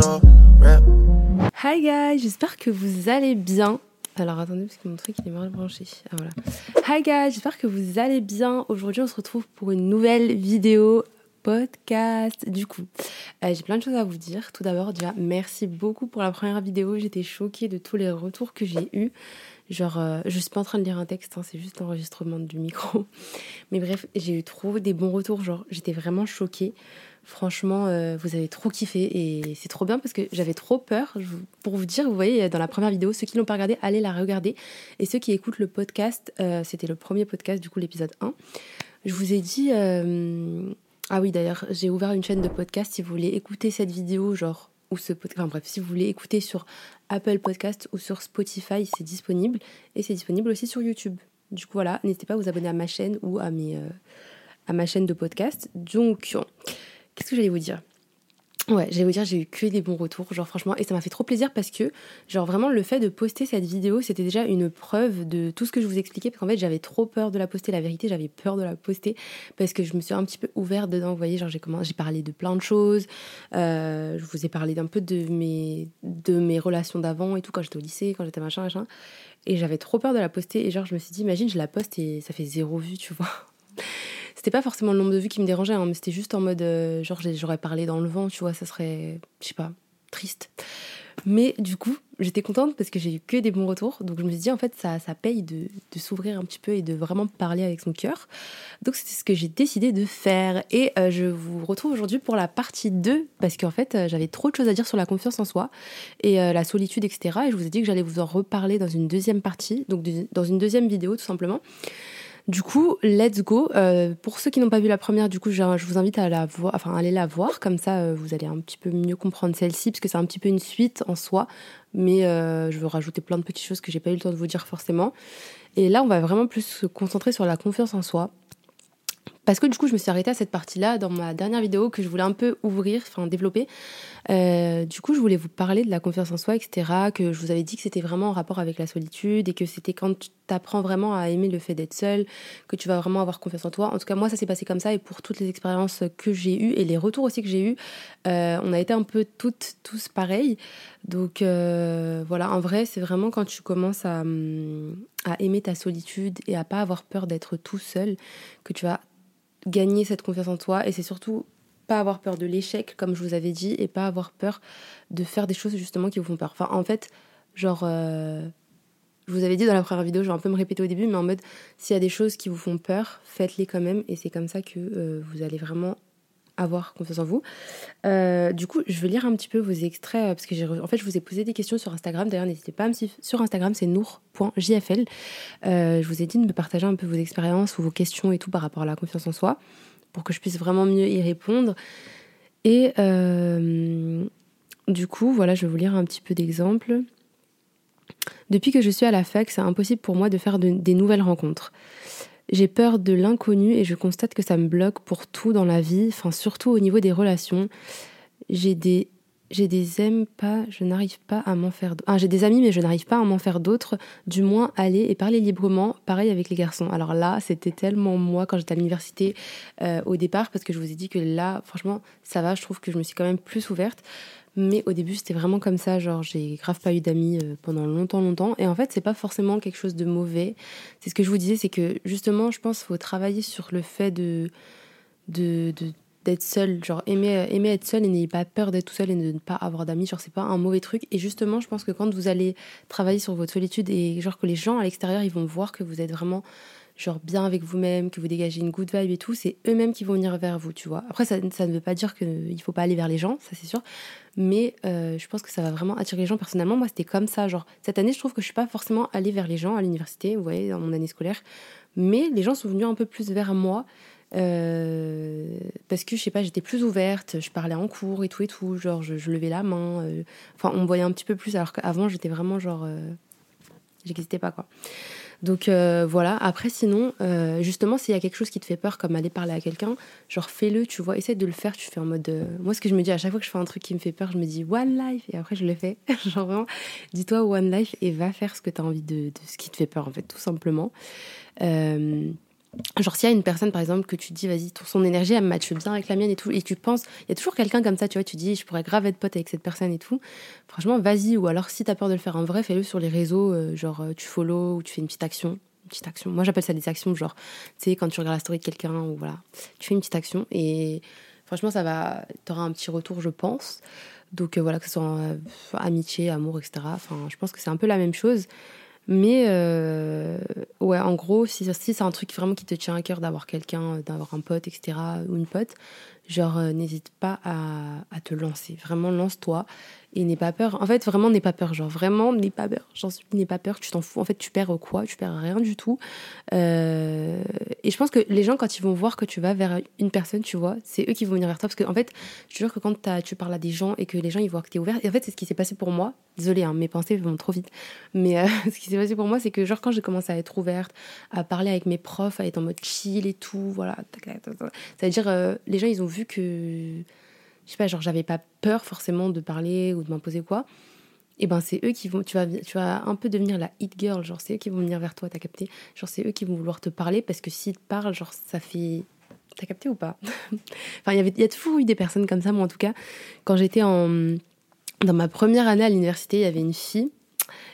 so rap. Hi guys, j'espère que vous allez bien. Alors attendez parce que mon truc il est mal branché. Ah voilà. Hi guys, j'espère que vous allez bien. Aujourd'hui on se retrouve pour une nouvelle vidéo podcast. Du coup, euh, j'ai plein de choses à vous dire. Tout d'abord, déjà, merci beaucoup pour la première vidéo. J'étais choquée de tous les retours que j'ai eus. Genre, euh, je suis pas en train de lire un texte, hein, c'est juste l'enregistrement du micro. Mais bref, j'ai eu trop des bons retours. Genre, j'étais vraiment choquée. Franchement, euh, vous avez trop kiffé et c'est trop bien parce que j'avais trop peur. Pour vous dire, vous voyez, dans la première vidéo, ceux qui l'ont pas regardé, allez la regarder. Et ceux qui écoutent le podcast, euh, c'était le premier podcast, du coup, l'épisode 1. Je vous ai dit. Ah oui, d'ailleurs, j'ai ouvert une chaîne de podcast si vous voulez écouter cette vidéo, genre ou ce podcast, enfin bref, si vous voulez écouter sur Apple Podcast ou sur Spotify, c'est disponible et c'est disponible aussi sur YouTube. Du coup voilà, n'hésitez pas à vous abonner à ma chaîne ou à euh, à ma chaîne de podcast. Donc qu'est-ce que j'allais vous dire? Ouais, j'allais vous dire, j'ai eu que des bons retours, genre franchement, et ça m'a fait trop plaisir parce que, genre vraiment, le fait de poster cette vidéo, c'était déjà une preuve de tout ce que je vous expliquais, parce qu'en fait, j'avais trop peur de la poster, la vérité, j'avais peur de la poster, parce que je me suis un petit peu ouverte dedans, vous voyez, genre j'ai parlé de plein de choses, euh, je vous ai parlé d'un peu de mes, de mes relations d'avant et tout, quand j'étais au lycée, quand j'étais machin, machin, et j'avais trop peur de la poster, et genre je me suis dit, imagine, je la poste et ça fait zéro vue, tu vois. C'était pas forcément le nombre de vues qui me dérangeait, hein, mais c'était juste en mode, euh, genre, j'aurais parlé dans le vent, tu vois, ça serait, je sais pas, triste. Mais du coup, j'étais contente parce que j'ai eu que des bons retours. Donc je me suis dit, en fait, ça, ça paye de, s'ouvrir un petit peu et de vraiment parler avec son cœur. Donc c'est ce que j'ai décidé de faire. Et euh, je vous retrouve aujourd'hui pour la partie 2 parce qu'en fait, euh, j'avais trop de choses à dire sur la confiance en soi et la solitude, etc. Et je vous ai dit que j'allais vous en reparler dans une deuxième partie, donc dans une deuxième vidéo tout simplement. Du coup, let's go. Euh, pour ceux qui n'ont pas vu la première, du coup, je, vous invite à la voir, enfin, aller la voir. Comme ça, euh, vous allez un petit peu mieux comprendre celle-ci, parce que c'est un petit peu une suite en soi. Mais euh, je veux rajouter plein de petites choses que j'ai pas eu le temps de vous dire forcément. Et là, on va vraiment plus se concentrer sur la confiance en soi. Parce que du coup, je me suis arrêtée à cette partie-là dans ma dernière vidéo que je voulais un peu ouvrir, enfin développer. Euh, du coup, je voulais vous parler de la confiance en soi, etc. Que je vous avais dit que c'était vraiment en rapport avec la solitude et que c'était quand tu apprends vraiment à aimer le fait d'être seul, que tu vas vraiment avoir confiance en toi. En tout cas, moi, ça s'est passé comme ça et pour toutes les expériences que j'ai eues et les retours aussi que j'ai eus, euh, on a été un peu toutes, tous pareils. Donc euh, voilà, en vrai, c'est vraiment quand tu commences à, à aimer ta solitude et à pas avoir peur d'être tout seul que tu vas gagner cette confiance en toi et c'est surtout pas avoir peur de l'échec comme je vous avais dit et pas avoir peur de faire des choses justement qui vous font peur. Enfin en fait, genre euh, je vous avais dit dans la première vidéo, je vais un peu me répéter au début mais en mode s'il y a des choses qui vous font peur, faites-les quand même et c'est comme ça que euh, vous allez vraiment avoir confiance en vous. Euh, du coup, je vais lire un petit peu vos extraits parce que j'ai en fait je vous ai posé des questions sur Instagram. D'ailleurs, n'hésitez pas à me suivre sur Instagram, c'est nour.jfl. je vous ai dit de me partager un peu vos expériences ou vos questions et tout par rapport à la confiance en soi pour que je puisse vraiment mieux y répondre. Et euh, du coup, voilà, je vais vous lire un petit peu d'exemples. Depuis que je suis à la fac, c'est impossible pour moi de faire des nouvelles rencontres. J'ai peur de l'inconnu et je constate que ça me bloque pour tout dans la vie, enfin surtout au niveau des relations. J'ai des j'ai des pas, je n'arrive pas à m'en faire. J'ai des amis, mais je n'arrive pas à m'en faire d'autres. Du moins, aller et parler librement. Pareil avec les garçons. Alors là, c'était tellement moi quand j'étais à l'université euh, au départ, parce que je vous ai dit que là, franchement, ça va. Je trouve que je me suis quand même plus ouverte. Mais au début, c'était vraiment comme ça. Genre, j'ai grave pas eu d'amis euh, pendant longtemps, longtemps. Et en fait, c'est pas forcément quelque chose de mauvais. C'est ce que je vous disais, c'est que justement, je pense qu'il faut travailler sur le fait d'être seul, genre aimer, aimer être seul et n'ayez pas peur d'être tout seul et de ne pas avoir d'amis, genre c'est pas un mauvais truc. Et justement, je pense que quand vous allez travailler sur votre solitude et genre que les gens à l'extérieur, ils vont voir que vous êtes vraiment genre bien avec vous-même, que vous dégagez une good vibe et tout, c'est eux-mêmes qui vont venir vers vous, tu vois. Après, ça, ne veut pas dire qu'il faut pas aller vers les gens, ça c'est sûr, mais euh, je pense que ça va vraiment attirer les gens. Personnellement, moi c'était comme ça, genre cette année, je trouve que je suis pas forcément allée vers les gens à l'université, vous voyez, dans mon année scolaire, mais les gens sont venus un peu plus vers moi euh, parce que je sais pas, j'étais plus ouverte, je parlais en cours et tout et tout, genre je, levais la main, euh, enfin on me voyait un petit peu plus, alors qu'avant j'étais vraiment genre, j'existais pas quoi. Donc voilà, après sinon, justement s'il y a quelque chose qui te fait peur, comme aller parler à quelqu'un, genre fais-le, tu vois, essaie de le faire, tu fais en mode... moi ce que je me dis à chaque fois que je fais un truc qui me fait peur, je me dis one life, et après je le fais, genre vraiment, dis-toi one life et va faire ce que tu as envie de, ce qui te fait peur en fait, tout simplement. Genre, s'il y a une personne, par exemple, que tu dis, vas-y, son énergie, elle matche bien avec la mienne et tout, et tu penses, il y a toujours quelqu'un comme ça, tu vois, tu dis, je pourrais grave être pote avec cette personne et tout. Franchement, vas-y. Ou alors, si t'as peur de le faire en vrai, fais-le sur les réseaux, euh, genre, euh, tu follow ou tu fais une petite action. Une petite action. Moi, j'appelle ça des actions, genre, tu sais, quand tu regardes la story de quelqu'un, ou voilà, tu fais une petite action, et franchement, ça va, t'auras un petit retour, je pense. Donc, euh, voilà, que ce soit amitié, amour, etc. Enfin, je pense que c'est un peu la même chose. Mais euh, ouais, en gros, si, si c'est un truc vraiment qui te tient à cœur d'avoir quelqu'un, d'avoir un pote, etc., ou une pote, genre euh, n'hésite pas à, te lancer. Vraiment, lance-toi et n'aie pas peur. En fait, vraiment, n'aie pas peur. Genre, vraiment, n'aie pas peur. J'en suis, n'aie pas peur. Tu t'en fous. En fait, tu perds quoi? Tu perds rien du tout. Euh, et je pense que les gens, quand ils vont voir que tu vas vers une personne, tu vois, c'est eux qui vont venir vers toi. Parce que, en fait, je te jure que quand tu parles à des gens et que les gens, ils voient que tu es ouvert, et en fait, c'est ce qui s'est passé pour moi. Désolée, hein, mes pensées vont trop vite. Mais euh, ce qui s'est passé pour moi, c'est que, genre, quand j'ai commencé à être ouverte, à parler avec mes profs, à être en mode chill et tout, voilà. Ça veut dire, les gens, ils ont vu que je sais pas, genre j'avais pas peur forcément de parler ou de m'imposer quoi. Et ben c'est eux qui vont, tu vas, tu vas un peu devenir la hit girl, genre c'est eux qui vont venir vers toi, t'as capté Genre c'est eux qui vont vouloir te parler parce que s'ils te parlent, genre ça fait, t'as capté ou pas? Enfin il y avait, il y a toujours eu des personnes comme ça, moi en tout cas, quand j'étais en, dans ma première année à l'université, il y avait une fille,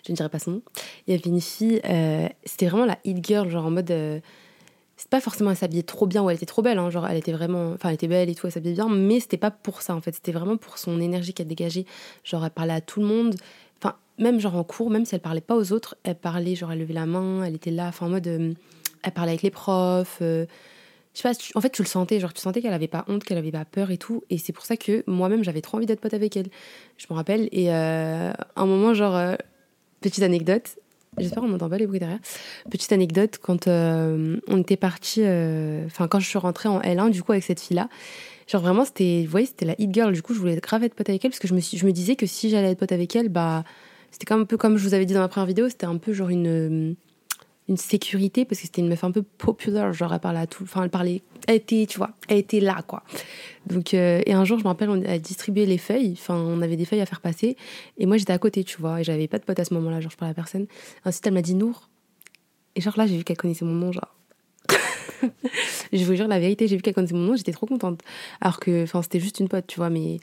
je ne dirais pas son nom, il y avait une fille, euh, c'était vraiment la hit girl, genre en mode euh, pas forcément elle s'habillait trop bien ou elle était trop belle hein, genre elle était vraiment enfin elle était belle et tout elle s'habillait bien mais c'était pas pour ça en fait. C'était vraiment pour son énergie qu'elle dégageait. Genre elle parlait à tout le monde. Enfin même genre en cours même si elle parlait pas aux autres elle parlait genre elle levait la main elle était là en mode euh, elle parlait avec les profs euh, je sais pas en fait tu le sentais genre tu sentais qu'elle avait pas honte qu'elle avait pas peur et tout et c'est pour ça que moi-même j'avais trop envie d'être pote avec elle je me rappelle et euh, un moment genre petite anecdote J'espère qu'on n'entend pas les bruits derrière. Petite anecdote, quand euh, on était parti, euh, enfin quand je suis rentrée en L1 du coup avec cette fille-là, genre vraiment c'était, vous voyez, c'était la hit girl. Du coup, je voulais grave être pote avec elle parce que je me, je me disais que si j'allais être pote avec elle, bah c'était un peu comme je vous avais dit dans ma première vidéo, c'était un peu genre une une sécurité parce que c'était une meuf un peu populaire, genre elle parlait à tout, enfin elle parlait, elle était, tu vois, elle était là quoi. Donc euh, et un jour je me rappelle on a distribué les feuilles, enfin on avait des feuilles à faire passer et moi j'étais à côté, tu vois, et j'avais pas de pote à ce moment-là, genre je parlais à personne. Ensuite elle m'a dit Nour et genre là j'ai vu qu'elle connaissait mon nom, genre. je vous jure la vérité, j'ai vu qu'elle connaissait mon nom, j'étais trop contente. Alors que enfin c'était juste une pote, tu vois, mais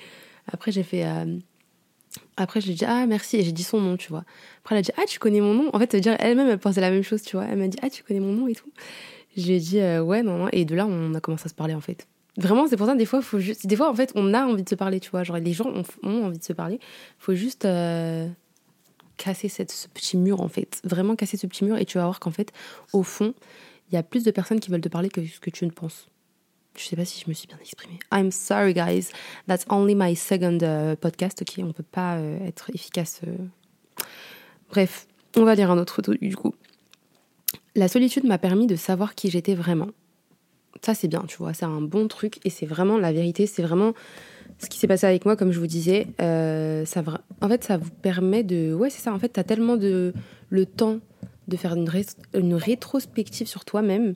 après j'ai fait euh, après, je lui ai dit, ah, merci. Et j'ai dit son nom, tu vois. Après, elle a dit, ah, tu connais mon nom. En fait, dire elle-même, elle pensait la même chose, tu vois. Elle m'a dit, ah, tu connais mon nom et tout. Je dit, euh, ouais, non, non. Et de là, on a commencé à se parler, en fait. Vraiment, c'est pour ça, des fois, faut juste. Des fois, en fait, on a envie de se parler, tu vois. Genre, les gens ont, envie de se parler. Faut juste euh, casser cette, ce petit mur, en fait. Vraiment casser ce petit mur. Et tu vas voir qu'en fait, au fond, il y a plus de personnes qui veulent te parler que ce que tu ne penses. Je sais pas si je me suis bien exprimée. I'm sorry, guys. That's only my second uh, podcast. Ok, on peut pas euh, être efficace. Euh. Bref, on va lire un autre du coup. La solitude m'a permis de savoir qui j'étais vraiment. Ça, c'est bien, tu vois. C'est un bon truc et c'est vraiment la vérité. C'est vraiment ce qui s'est passé avec moi, comme je vous disais. Euh, ça, en fait, ça vous permet de. Ouais, c'est ça. En fait, t'as tellement de le temps de faire une, une rétrospective sur toi-même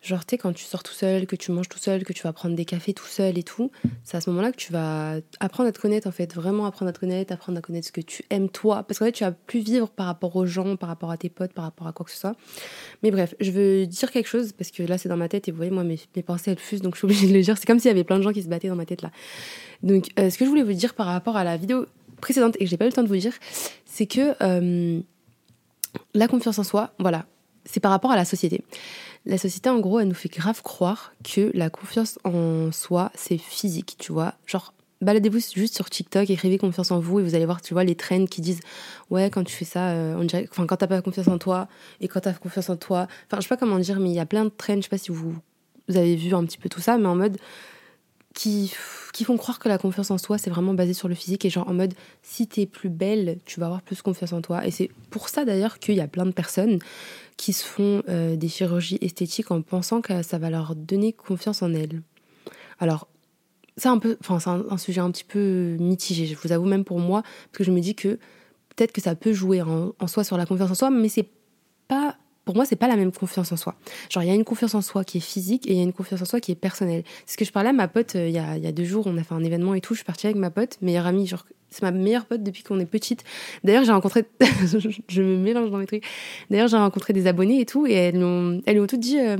Genre, tu sais, quand tu sors tout seul, que tu manges tout seul, que tu vas prendre des cafés tout seul et tout, c'est à ce moment-là que tu vas apprendre à te connaître, en fait. Vraiment apprendre à te connaître, apprendre à connaître ce que tu aimes toi. Parce qu'en fait, tu vas plus vivre par rapport aux gens, par rapport à tes potes, par rapport à quoi que ce soit. Mais bref, je veux dire quelque chose, parce que là, c'est dans ma tête, et vous voyez, moi, mes, pensées, elles fusent, donc je suis obligée de le dire. C'est comme s'il y avait plein de gens qui se battaient dans ma tête, là. Donc, euh, ce que je voulais vous dire par rapport à la vidéo précédente, et que j'ai pas eu le temps de vous dire, c'est que euh, la confiance en soi, voilà, c'est par rapport à la société. La société, en gros, elle nous fait grave croire que la confiance en soi, c'est physique, tu vois. Genre, baladez-vous juste sur TikTok, écrivez confiance en vous et vous allez voir, tu vois, les trends qui disent ouais, quand tu fais ça, euh, on dirait, enfin, quand t'as pas confiance en toi et quand t'as confiance en toi. Enfin, je sais pas comment dire, mais il y a plein de trends, je sais pas si vous, vous avez vu un petit peu tout ça, mais en mode qui, font croire que la confiance en soi, c'est vraiment basé sur le physique et genre en mode si t'es plus belle, tu vas avoir plus confiance en toi. Et c'est pour ça d'ailleurs qu'il y a plein de personnes qui se font euh, des chirurgies esthétiques en pensant que ça va leur donner confiance en elles. Alors, c'est un un, sujet un petit peu mitigé, je vous avoue, même pour moi, parce que je me dis que peut-être que ça peut jouer en, en soi sur la confiance en soi, mais c'est pas pour moi, c'est pas la même confiance en soi. Genre, il y a une confiance en soi qui est physique et il y a une confiance en soi qui est personnelle. C'est ce que je parlais à ma pote euh, il, y a, y a deux jours, on a fait un événement et tout, je suis partie avec ma pote, meilleure amie, genre c'est ma meilleure pote depuis qu'on est petite. D'ailleurs, j'ai rencontré, je me mélange dans mes trucs. D'ailleurs, j'ai rencontré des abonnés et tout, et elles, ont, elles toutes dit, euh,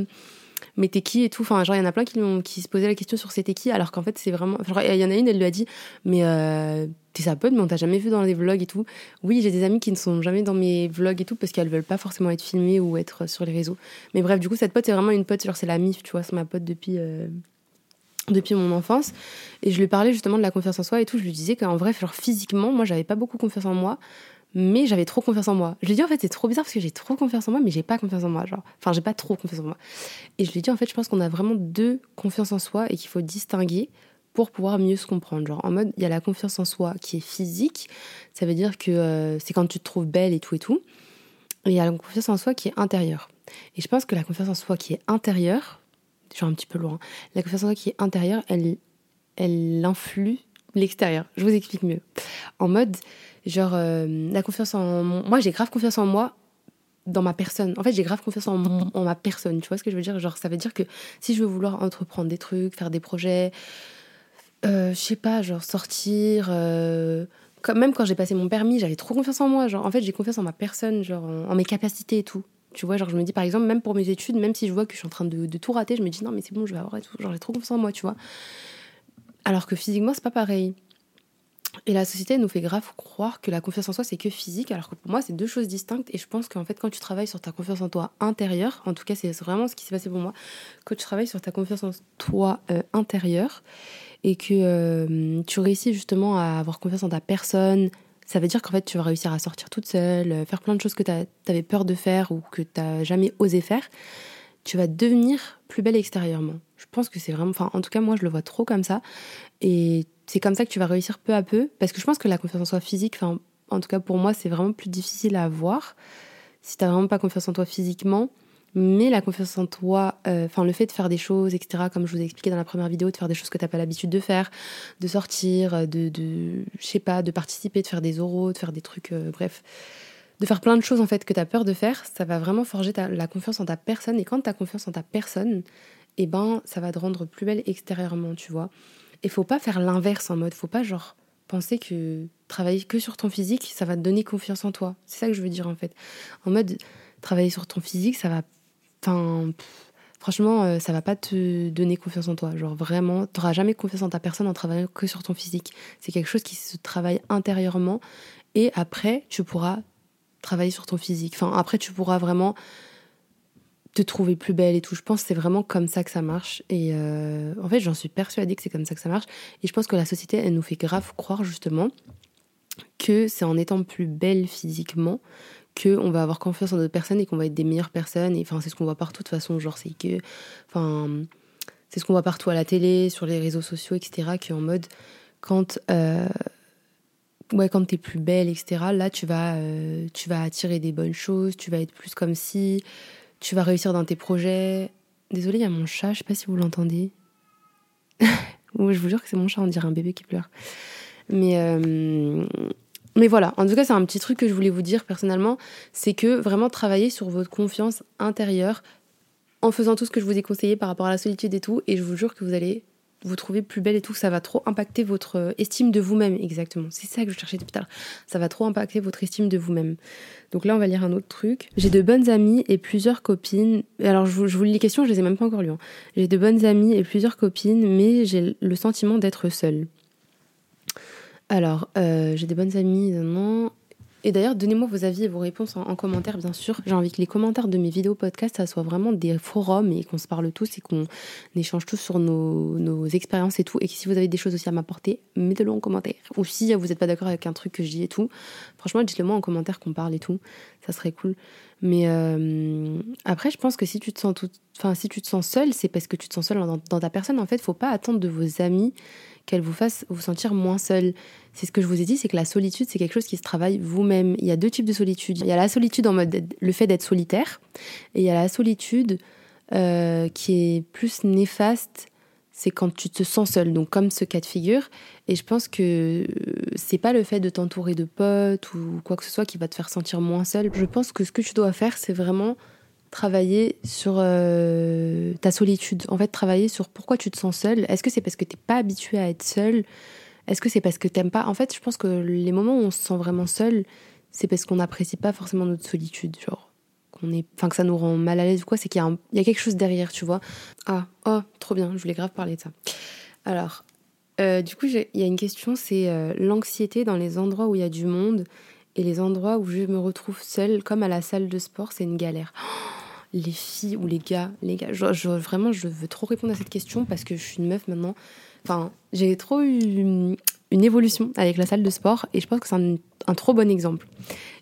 mais t'es qui et tout. Enfin, genre, il y en a plein qui, qui se posaient la question sur c'était qui, alors qu'en fait, c'est vraiment. il y en a une, elle lui a dit, mais euh, t'es sa pote, mais on t'a jamais vu dans les vlogs et tout. Oui, j'ai des amis qui ne sont jamais dans mes vlogs et tout, parce qu'elles veulent pas forcément être filmées ou être sur les réseaux. Mais bref, du coup, cette pote, c'est vraiment une pote, genre, c'est la mif, tu vois, c'est ma pote depuis. Euh, depuis mon enfance et je lui parlais justement de la confiance en soi et tout je lui disais qu'en vrai genre physiquement moi j'avais pas beaucoup confiance en moi mais j'avais trop confiance en moi. Je lui dis en fait c'est trop bizarre parce que j'ai trop confiance en moi mais j'ai pas confiance en moi genre enfin j'ai pas trop confiance en moi. Et je lui dis en fait je pense qu'on a vraiment deux confiances en soi et qu'il faut distinguer pour pouvoir mieux se comprendre. Genre en mode il y a la confiance en soi qui est physique, ça veut dire que euh, c'est quand tu te trouves belle et tout et tout. Et il y a la confiance en soi qui est intérieure. Et je pense que la confiance en soi qui est intérieure, genre un petit peu loin, la confiance en soi qui est intérieure, elle elle influe l'extérieur. Je vous explique mieux. En mode Genre, euh, la confiance en. Moi, j'ai grave confiance en moi dans ma personne. En fait, j'ai grave confiance en, en, ma personne. Tu vois ce que je veux dire? Genre, ça veut dire que si je veux vouloir entreprendre des trucs, faire des projets, euh, je sais pas, genre sortir. Euh, même quand j'ai passé mon permis, j'avais trop confiance en moi. Genre, en fait, j'ai confiance en ma personne, genre en, mes capacités et tout. Tu vois, genre, je me dis par exemple, même pour mes études, même si je vois que je suis en train de, de tout rater, je me dis non, mais c'est bon, je vais avoir et tout. Genre, j'ai trop confiance en moi, tu vois. Alors que physiquement, c'est pas pareil. Et la société nous fait grave croire que la confiance en soi, c'est que physique, alors que pour moi, c'est deux choses distinctes. Et je pense qu'en fait, quand tu travailles sur ta confiance en toi intérieure, en tout cas, c'est vraiment ce qui s'est passé pour moi, quand tu travailles sur ta confiance en toi euh, intérieure et que euh, tu réussis justement à avoir confiance en ta personne, ça veut dire qu'en fait, tu vas réussir à sortir toute seule, euh, faire plein de choses que tu avais peur de faire ou que tu n'as jamais osé faire. Tu vas devenir plus belle extérieurement. Je pense que c'est vraiment. Enfin, en tout cas, moi, je le vois trop comme ça. Et c'est comme ça que tu vas réussir peu à peu. Parce que je pense que la confiance en soi physique, enfin, en tout cas pour moi, c'est vraiment plus difficile à avoir si tu n'as vraiment pas confiance en toi physiquement. Mais la confiance en toi, euh, enfin le fait de faire des choses, etc., comme je vous ai expliqué dans la première vidéo, de faire des choses que tu n'as pas l'habitude de faire, de sortir, de, de je sais pas, de participer, de faire des oraux, de faire des trucs, euh, bref, de faire plein de choses en fait que tu as peur de faire, ça va vraiment forger la confiance en ta personne. Et quand tu as confiance en ta personne, eh ben, ça va te rendre plus belle extérieurement, tu vois. Et faut pas faire l'inverse en mode, faut pas genre penser que travailler que sur ton physique, ça va te donner confiance en toi. C'est ça que je veux dire en fait. En mode, travailler sur ton physique, ça va. Enfin, franchement, euh, ça va pas te donner confiance en toi. Genre vraiment, tu n'auras jamais confiance en ta personne en travaillant que sur ton physique. C'est quelque chose qui se travaille intérieurement et après, tu pourras travailler sur ton physique. Enfin, après, tu pourras vraiment te trouver plus belle et tout. Je pense que c'est vraiment comme ça que ça marche. Et euh, en fait, j'en suis persuadée que c'est comme ça que ça marche. Et je pense que la société, elle nous fait grave croire justement que c'est en étant plus belle physiquement que on va avoir confiance en d'autres personnes et qu'on va être des meilleures personnes. Et enfin, c'est ce qu'on voit partout de toute façon. Genre, c'est que, enfin, ce qu'on voit partout à la télé, sur les réseaux sociaux, etc. Qui en mode quand euh, ouais, quand t'es plus belle, etc. Là, tu vas, euh, tu vas attirer des bonnes choses. Tu vas être plus comme si tu vas réussir dans tes projets. Désolée, il y a mon chat, je sais pas si vous l'entendez. je vous jure que c'est mon chat, on dirait un bébé qui pleure. Mais, euh, mais voilà, en tout cas, c'est un petit truc que je voulais vous dire personnellement, c'est que vraiment travailler sur votre confiance intérieure en faisant tout ce que je vous ai conseillé par rapport à la solitude et tout, et je vous jure que vous allez vous trouvez plus belle et tout, ça va trop impacter votre euh, estime de vous-même, exactement. C'est ça que je cherchais depuis tout à l'heure. Ça va trop impacter votre estime de vous-même. Donc là, on va lire un autre truc. J'ai de bonnes amies et plusieurs copines. Alors, je vous, lis les questions, je les ai même pas encore lues. Hein. J'ai de bonnes amies et plusieurs copines, mais j'ai le sentiment d'être seule. Alors, euh, j'ai des bonnes amies, non. Et d'ailleurs, donnez-moi vos avis et vos réponses en, commentaire, bien sûr. J'ai envie que les commentaires de mes vidéos podcast, ça soit vraiment des forums et qu'on se parle tous et qu'on échange tous sur nos, expériences et tout. Et que si vous avez des choses aussi à m'apporter, mettez-le en commentaire. Ou si vous n'êtes pas d'accord avec un truc que je dis et tout, franchement, dites-le moi en commentaire qu'on parle et tout. Ça serait cool. Mais euh, après, je pense que si tu te sens tout, enfin, si tu te sens seul, c'est parce que tu te sens seul dans, dans ta personne. En fait, faut pas attendre de vos amis qu'elle vous fasse vous sentir moins seul. C'est ce que je vous ai dit, c'est que la solitude, c'est quelque chose qui se travaille vous-même. Il y a deux types de solitude. Il y a la solitude en mode le fait d'être solitaire, et il y a la solitude euh, qui est plus néfaste. C'est quand tu te sens seul, donc comme ce cas de figure. Et je pense que c'est pas le fait de t'entourer de potes ou quoi que ce soit qui va te faire sentir moins seul. Je pense que ce que tu dois faire, c'est vraiment travailler sur euh, ta solitude. En fait, travailler sur pourquoi tu te sens seul. Est-ce que c'est parce que tu n'es pas habitué à être seul Est-ce que c'est parce que t'aimes pas? En fait, je pense que les moments où on se sent vraiment seul, c'est parce qu'on n'apprécie pas forcément notre solitude, genre qu'on est, enfin que ça nous rend mal à l'aise ou quoi. C'est qu'il y, a quelque chose derrière, tu vois. Ah, oh, trop bien. Je voulais grave parler de ça. Alors, euh, du coup, il y a une question, c'est euh, l'anxiété dans les endroits où il y a du monde et les endroits où je me retrouve seule, comme à la salle de sport, c'est une galère. Les filles ou les gars, les gars, je, vraiment, je veux trop répondre à cette question parce que je suis une meuf maintenant. Enfin, j'ai trop eu une, évolution avec la salle de sport et je pense que c'est un, trop bon exemple.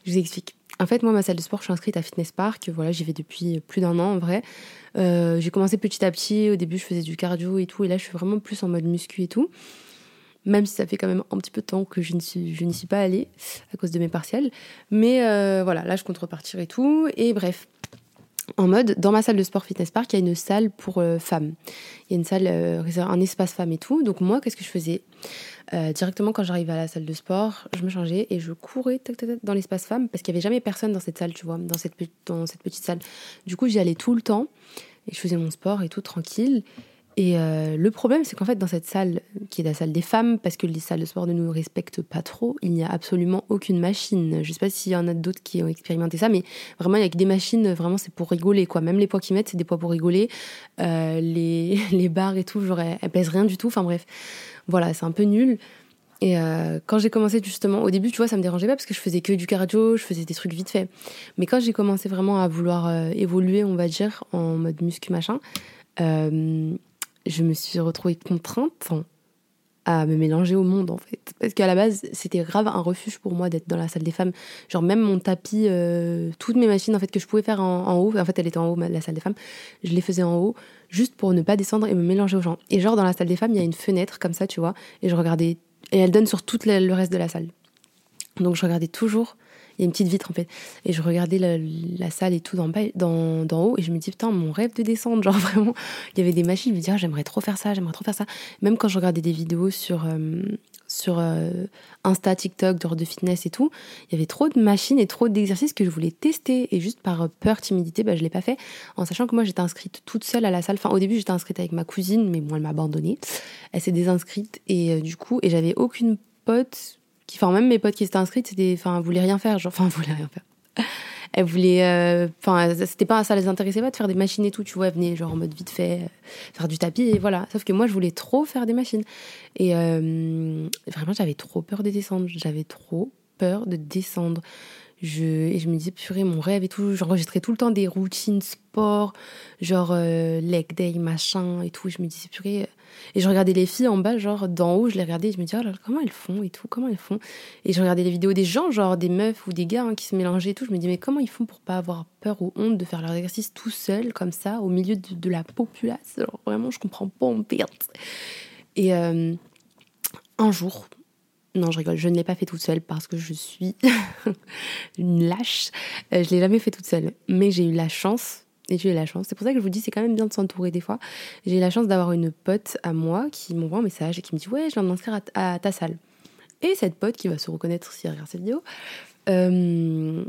Je vous explique. En fait, moi, ma salle de sport, je suis inscrite à Fitness Park. Voilà, j'y vais depuis plus d'un an en vrai. Euh, j'ai commencé petit à petit. Au début, je faisais du cardio et tout. Et là, je suis vraiment plus en mode muscu et tout. Même si ça fait quand même un petit peu de temps que je n'y suis, je suis pas allée à cause de mes partiels. Mais euh, voilà, là, je compte repartir et tout. Et bref, en mode, dans ma salle de sport Fitness Park, il y a une salle pour euh, femmes. Il y a une salle, un espace femmes et tout. Donc moi, qu'est-ce que je faisais? Directement quand j'arrivais à la salle de sport, je me changeais et je courais dans l'espace femmes parce qu'il n'y avait jamais personne dans cette salle, tu vois, dans cette petite salle. Du coup, j'y allais tout le temps et je faisais mon sport et tout tranquille. Et euh, le problème, c'est qu'en fait, dans cette salle, qui est la salle des femmes, parce que les salles de sport ne nous respectent pas trop, il n'y a absolument aucune machine. Je sais pas s'il y en a d'autres qui ont expérimenté ça, mais vraiment, il n'y a que des machines, vraiment, c'est pour rigoler, quoi. Même les poids qu'ils mettent, c'est des poids pour rigoler. Euh, les, les barres et tout, genre, elles, pèsent rien du tout. Enfin bref, voilà, c'est un peu nul. Et euh, quand j'ai commencé justement, au début, tu vois, ça me dérangeait pas parce que je faisais que du cardio, je faisais des trucs vite fait. Mais quand j'ai commencé vraiment à vouloir évoluer, on va dire, en mode muscu machin, je me suis retrouvée contrainte à me mélanger au monde en fait. Parce qu'à la base, c'était grave un refuge pour moi d'être dans la salle des femmes. Genre même mon tapis, euh, toutes mes machines en fait que je pouvais faire en, haut, en fait elle était en haut, la salle des femmes, je les faisais en haut juste pour ne pas descendre et me mélanger aux gens. Et genre dans la salle des femmes, il y a une fenêtre comme ça, tu vois, et je regardais, et elle donne sur tout le reste de la salle. Donc je regardais toujours il y a une petite vitre en fait. Et je regardais la, salle et tout d'en dans, dans haut et je me dis putain, mon rêve de descendre. Genre vraiment, il y avait des machines, je me disais, ah, j'aimerais trop faire ça, j'aimerais trop faire ça. Même quand je regardais des vidéos sur, euh, sur euh, Insta, TikTok, de, de fitness et tout, il y avait trop de machines et trop d'exercices que je voulais tester. Et juste par peur, timidité, bah, je l'ai pas fait. En sachant que moi, j'étais inscrite toute seule à la salle. Enfin, au début, j'étais inscrite avec ma cousine, mais bon, elle m'a abandonnée. Elle s'est désinscrite et euh, du coup, et j'avais aucune pote qui, enfin, même mes potes qui étaient inscrites, c'était, enfin, voulaient rien faire, genre, enfin, voulaient rien faire. Elles voulaient, euh, enfin, c'était pas, ça les intéressait pas de faire des machines et tout, tu vois, elles venaient genre en mode vite fait, euh, faire du tapis et voilà. Sauf que moi, je voulais trop faire des machines. Et euh, vraiment, j'avais trop peur de descendre. J'avais trop peur de descendre. Je, et je me disais, purée, mon rêve et tout. J'enregistrais tout le temps des routines sport, genre leg day, machin et tout. je me disais, purée, et je regardais les filles en bas, genre d'en haut, je les regardais et je me disais, oh comment elles font et tout, comment elles font. Et je regardais les vidéos des gens, genre des meufs ou des gars hein, qui se mélangeaient et tout. Je me disais, mais comment ils font pour pas avoir peur ou honte de faire leurs exercices tout seuls, comme ça, au milieu de, la populace? Vraiment, je comprends pas en perte. Et euh, un jour, non, je rigole, je ne l'ai pas fait toute seule parce que je suis une lâche. Euh, je l'ai jamais fait toute seule. Mais j'ai eu la chance et j'ai eu la chance. C'est pour ça que je vous dis, c'est quand même bien de s'entourer des fois. J'ai eu la chance d'avoir une pote à moi qui m'envoie un message et qui me dit Ouais, je viens de m'inscrire à, ta salle. Et cette pote, qui va se reconnaître si elle regarde cette vidéo, euh,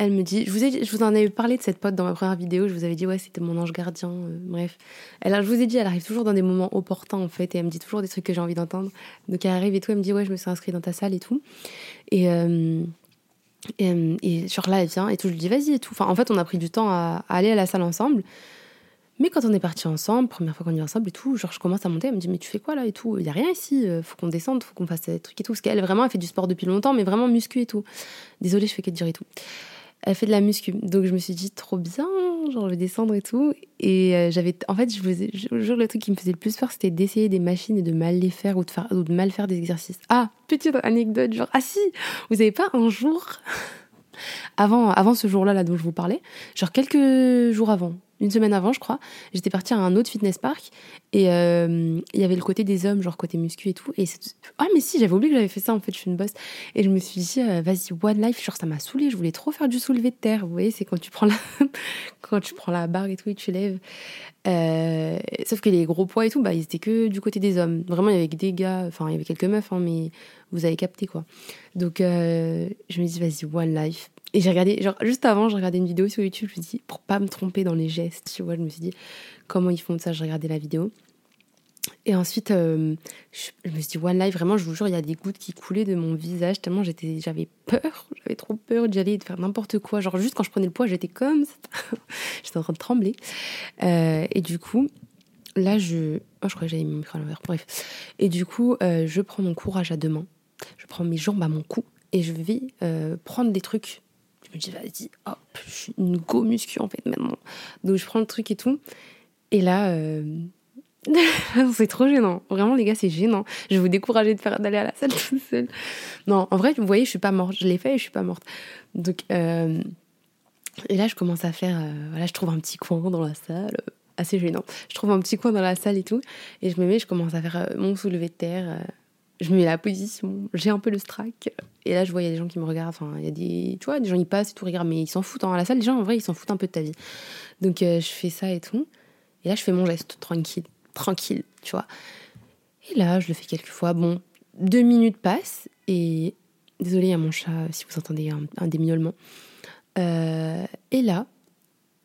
elle me dit je vous, ai, je vous en avais parlé de cette pote dans ma première vidéo. Je vous avais dit Ouais, c'était mon ange gardien. Euh, bref. Elle, je vous ai dit, elle arrive toujours dans des moments opportuns en fait. Et elle me dit toujours des trucs que j'ai envie d'entendre. Donc elle arrive et tout. Elle me dit Ouais, je me suis inscrite dans ta salle et tout. Et. Euh, et, genre là, elle vient et tout, je lui dis vas-y et tout. En fait, on a pris du temps à, aller à la salle ensemble. Mais quand on est parti ensemble, première fois qu'on est ensemble et tout, genre je commence à monter, elle me dit mais tu fais quoi là et tout? Il y a rien ici, euh, faut qu'on descende, faut qu'on fasse des trucs et tout. Parce qu'elle vraiment, elle fait du sport depuis longtemps, mais vraiment muscu et tout. Désolée, je fais que dire et tout elle fait de la muscu. Donc je me suis dit trop bien, genre je vais descendre et tout. Et euh, j'avais, en fait, je je, le truc qui me faisait le plus peur, c'était d'essayer des machines et de mal les faire ou de, faire, ou de mal faire des exercices. Ah, petite anecdote, genre, ah si, vous avez pas un jour, avant, avant ce jour-là là dont je vous parlais, genre quelques jours avant, une semaine avant, je crois, j'étais partie à un autre fitness park et euh, il y avait le côté des hommes, genre côté muscu et tout. Et ah, mais si, j'avais oublié que j'avais fait ça en fait, je suis une boss. Et je me suis dit, euh, vas-y, one life, genre ça m'a saoulé, je voulais trop faire du soulevé de terre. Vous voyez, c'est quand tu prends la, quand tu prends la barre et tout et tu lèves. Euh, sauf que les gros poids et tout, bah, ils étaient que du côté des hommes. Vraiment, il y avait des gars, enfin, il y avait quelques meufs, hein, mais vous avez capté quoi. Donc, je me dis, vas-y, one life. Et j'ai regardé, genre, juste avant, j'ai regardé une vidéo sur YouTube, je me suis dit, pour pas me tromper dans les gestes, tu vois, je me suis dit, comment ils font ça, j'ai regardé la vidéo. Et ensuite, euh, je, me suis dit, One Life, vraiment, je vous jure, il y a des gouttes qui coulaient de mon visage tellement j'étais, j'avais peur, j'avais trop peur d'y aller, de faire n'importe quoi. Genre, juste quand je prenais le poids, j'étais comme j'étais en train de trembler. Euh, et du coup, là, je. Oh, je crois que j'avais mis mon micro à l'envers. Bref. Et du coup, euh, je prends mon courage à deux mains. Je prends mes jambes à mon cou et je vais prendre des trucs. Je me dis, vas-y, hop, je suis une go muscu en fait maintenant. Donc, je prends le truc et tout. Et là, c'est trop gênant. Vraiment, les gars, c'est gênant. Je vais vous décourager de faire d'aller à la salle tout seul. Non, en vrai, vous voyez, je suis pas morte. Je l'ai fait et je suis pas morte. Donc, euh, et là, je commence à faire. Euh, voilà, je trouve un petit coin dans la salle. Euh, assez gênant. Je trouve un petit coin dans la salle et tout. Et je me mets, je commence à faire mon soulevé de terre. Je me mets la position. J'ai un peu le strike. Et là, je vois, il y a des gens qui me regardent. Enfin, il y a des. Tu vois, des gens, ils passent et tout, regardent. Mais ils s'en foutent. Hein. La salle, les gens, en vrai, ils s'en foutent un peu de ta vie. Donc, je fais ça et tout. Et là, je fais mon geste tranquille tranquille, tu vois. Et là, je le fais quelques fois. Bon, deux minutes passent et désolé à mon chat si vous entendez un, un. Euh, et là,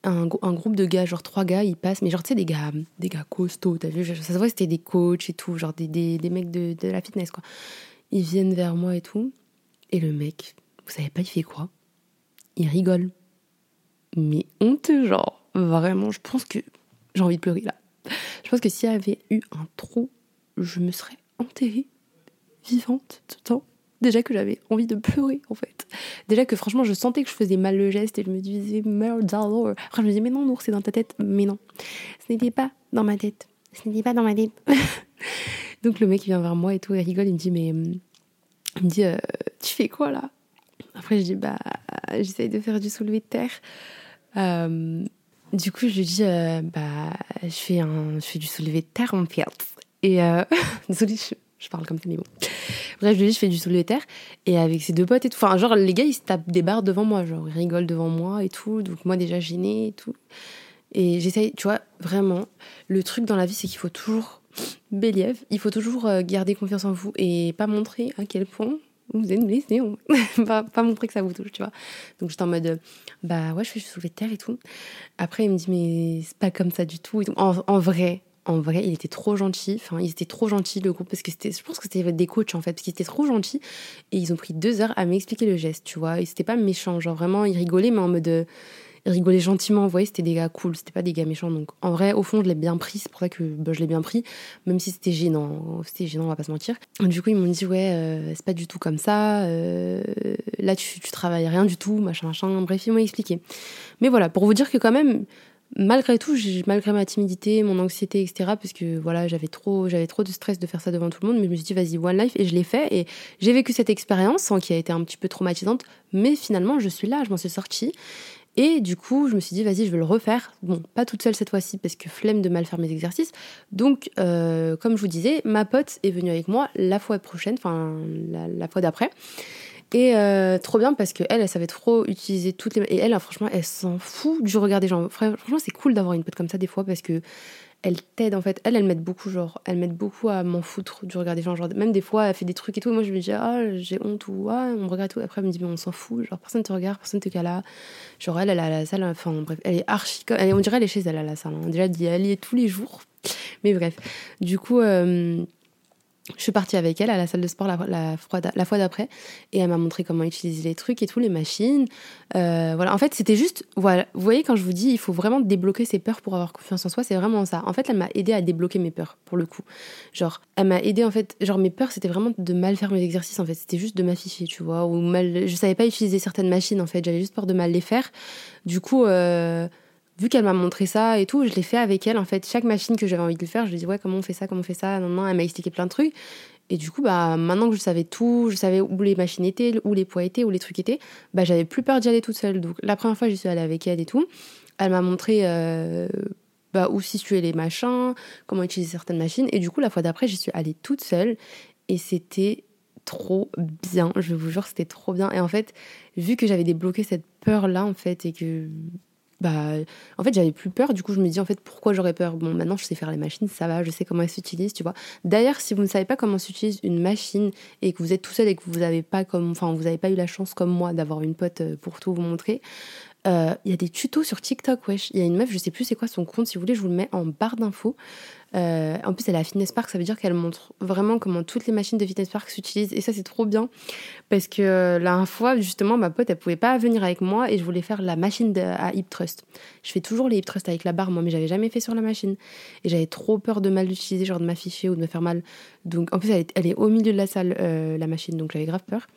un, groupe de gars, genre trois gars, ils passent, mais genre tu sais des gars, des gars costauds, t'as vu, ça se voit c'était des coachs et tout, genre des, des, des mecs de, de, la fitness quoi. Ils viennent vers moi et tout, et le mec, vous savez pas il fait quoi? Il rigole, mais honteux genre, vraiment, je pense que j'ai envie de pleurer là. Je pense que s'il y avait eu un trou, je me serais enterrée vivante tout le temps. Déjà que j'avais envie de pleurer en fait. Déjà que franchement je sentais que je faisais mal le geste et je me disais merde alors. Après je me disais mais non Nour c'est dans ta tête. Mais non, ce n'était pas dans ma tête. Ce n'était pas dans ma tête. Donc le mec vient vers moi et tout, il rigole, il me dit mais il me dit euh, tu fais quoi là? Après je dis bah j'essaye de faire du soulevé de terre. Euh, du coup, je lui dis, euh, bah, je fais, un, je fais du soulevé de terre en fait. Et euh, désolée, je, parle comme ça, mais bon. Bref, je lui dis, je fais du de terre. Et avec ses deux potes et tout. Enfin, genre, les gars, ils se tapent des barres devant moi. Genre, ils rigolent devant moi et tout. Donc, moi, déjà gênée et tout. Et j'essaye, tu vois, vraiment, le truc dans la vie, c'est qu'il faut toujours, Béliève, il faut toujours euh, garder confiance en vous et pas montrer à quel point vous êtes blessé, va pas montrer que ça vous touche, tu vois. Donc j'étais en mode, bah ouais, je fais soulever de terre et tout. Après, il me dit, mais c'est pas comme ça du tout. En, vrai, en vrai, il était trop gentil. Enfin, ils étaient trop gentils, le groupe, parce que c'était, je pense que c'était des coachs, en fait, parce qu'ils étaient trop gentils. Et ils ont pris deux heures à m'expliquer le geste, tu vois. Et c'était pas méchant, genre vraiment, ils rigolaient, mais en mode, ils rigolaient gentiment. Vous voyez, c'était des gars cool, c'était pas des gars méchants. Donc en vrai, au fond, je l'ai bien pris. C'est pour ça que bah, je l'ai bien pris, même si c'était gênant. C'était gênant, on va pas se mentir. Du coup, ils m'ont dit ouais, euh, c'est pas du tout comme ça. Euh, là, tu, tu travailles rien du tout, machin, machin. Bref, ils m'ont expliqué. Mais voilà, pour vous dire que quand même. Malgré tout, malgré ma timidité, mon anxiété, etc., parce que voilà, j'avais trop, j'avais trop de stress de faire ça devant tout le monde, mais je me suis dit vas-y one life et je l'ai fait et j'ai vécu cette expérience qui a été un petit peu traumatisante, mais finalement je suis là, je m'en suis sortie et du coup, je me suis dit, vas-y, je vais le refaire. Bon, pas toute seule cette fois-ci parce que flemme de mal faire mes exercices. Donc, euh, comme je vous disais, ma pote est venue avec moi la fois prochaine, enfin la, fois d'après. Et euh, trop bien parce qu'elle, elle savait trop utiliser toutes les. Et elle, franchement, elle s'en fout du regard des gens. Franchement, c'est cool d'avoir une pote comme ça des fois parce que elle t'aide en fait. Elle, elle m'aide beaucoup, genre, elle m'aide beaucoup à m'en foutre du regard des gens. Genre, même des fois, elle fait des trucs et tout. Et moi, je lui dis, ah, j'ai honte ou ah, on me regarde tout. Après, elle me dit, mais on s'en fout. Genre, personne te regarde, personne te cala. Genre, elle, elle a la salle, enfin, bref, elle est archi. Elle, on dirait, elle est chez elle à la salle. Hein. Déjà, elle y est tous les jours. Mais bref. Du coup, euh, je suis partie avec elle à la salle de sport la, la, fois d'après et elle m'a montré comment utiliser les trucs et tout, les machines. Euh, voilà, en fait, c'était juste, voilà, vous voyez, quand je vous dis, il faut vraiment débloquer ses peurs pour avoir confiance en soi, c'est vraiment ça. En fait, elle m'a aidé à débloquer mes peurs, pour le coup. Genre, elle m'a aidé, en fait, genre, mes peurs, c'était vraiment de mal faire mes exercices, en fait. C'était juste de m'afficher, tu vois, ou mal, je savais pas utiliser certaines machines, en fait. J'avais juste peur de mal les faire. Du coup, euh, vu qu'elle m'a montré ça et tout, je l'ai fait avec elle en fait. Chaque machine que j'avais envie de faire, je lui dis ouais comment on fait ça, comment on fait ça. Non non, elle m'a expliqué plein de trucs. Et du coup bah maintenant que je savais tout, je savais où les machines étaient, où les poids étaient, où les trucs étaient, bah j'avais plus peur d'y aller toute seule. Donc la première fois je suis allée avec elle et tout, elle m'a montré euh, bah, où situer les machins, comment utiliser certaines machines. Et du coup la fois d'après j'y suis allée toute seule et c'était trop bien. Je vous jure c'était trop bien. Et en fait vu que j'avais débloqué cette peur là en fait et que bah, en fait, j'avais plus peur. Du coup, je me dis, en fait, pourquoi j'aurais peur? Bon, maintenant, je sais faire les machines, ça va, je sais comment elles s'utilisent, tu vois. D'ailleurs, si vous ne savez pas comment s'utilise une machine et que vous êtes tout seul et que vous n'avez pas comme, enfin, vous n'avez pas eu la chance comme moi d'avoir une pote euh, pour tout vous montrer, euh, il y a des tutos sur TikTok, wesh. Il y a une meuf, je sais plus c'est quoi son compte, si vous voulez, je vous le mets en barre d'infos. Euh, en plus, elle a Fitness Park, ça veut dire qu'elle montre vraiment comment toutes les machines de Fitness Park s'utilisent. Et ça, c'est trop bien. Parce que euh, la fois, justement, ma pote, elle pouvait pas venir avec moi et je voulais faire la machine de, à Hip Trust. Je fais toujours les Hip Trust avec la barre, moi, mais j'avais jamais fait sur la machine. Et j'avais trop peur de mal l'utiliser, genre de m'afficher ou de me faire mal. Donc, en plus, elle est, elle est au milieu de la salle, euh, la machine, donc j'avais grave peur.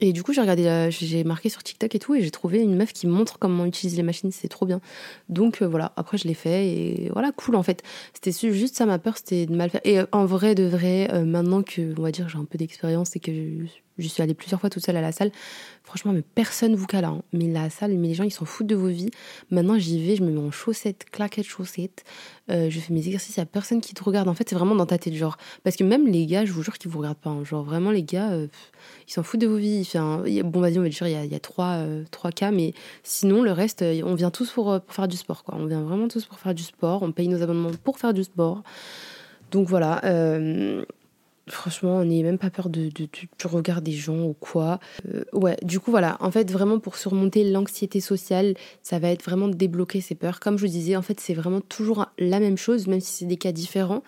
Et du coup, j'ai regardé, euh, j'ai marqué sur TikTok et tout, et j'ai trouvé une meuf qui montre comment utiliser les machines, c'est trop bien. Donc euh, voilà, après je l'ai fait, et voilà, cool en fait. C'était juste ça ma peur, c'était de mal faire. Et euh, en vrai, de vrai, maintenant que, on va dire, j'ai un peu d'expérience et que je suis allée plusieurs fois toute seule à la salle. Franchement, mais personne vous cala. Hein. Mais la salle, mais les gens, ils s'en foutent de vos vies. Maintenant, j'y vais, je me mets en chaussettes, claquettes, chaussettes. Euh, je fais mes exercices, il n'y a personne qui te regarde. En fait, c'est vraiment dans ta tête, genre. Parce que même les gars, je vous jure qu'ils vous regardent pas. Hein. Genre, vraiment, les gars, euh, ils s'en foutent de vos vies. Enfin, bon, vas-y, on va dire, il y a, y a trois, euh, trois, cas, mais sinon, le reste, on vient tous pour, pour faire du sport, quoi. On vient vraiment tous pour faire du sport. On paye nos abonnements pour faire du sport. Donc voilà. Franchement, n'est même pas peur de, de, de, des gens ou quoi. Euh, ouais, du coup, voilà. En fait, vraiment, pour surmonter l'anxiété sociale, ça va être vraiment débloquer ces peurs. Comme je vous disais, en fait, c'est vraiment toujours la même chose, même si c'est des cas différents.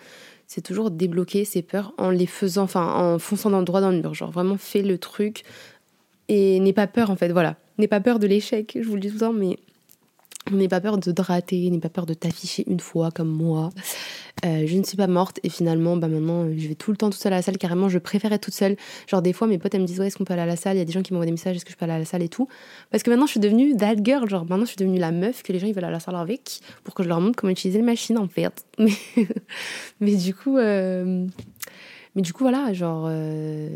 C'est toujours débloquer ces peurs en les faisant, enfin, en fonçant dans le droit dans le mur. Genre, vraiment, fais le truc et n'aie pas peur, en fait. Voilà. N'aie pas peur de l'échec, je vous le dis tout le temps, mais N'aie pas peur de te rater, n'aie pas peur de t'afficher une fois comme moi. Euh, je ne suis pas morte et finalement, bah maintenant, je vais tout le temps toute seule à la salle. Carrément, je préfère être toute seule. Genre, des fois, mes potes, elles me disent Ouais, est-ce qu'on peut aller à la salle? Il y a des gens qui m'envoient des messages Est-ce que je peux aller à la salle et tout? Parce que maintenant, je suis devenue that girl. Genre, maintenant, je suis devenue la meuf que les gens ils veulent aller à la salle avec pour que je leur montre comment utiliser les machines en fait. Mais, mais du coup, euh... mais du coup, voilà, genre, euh...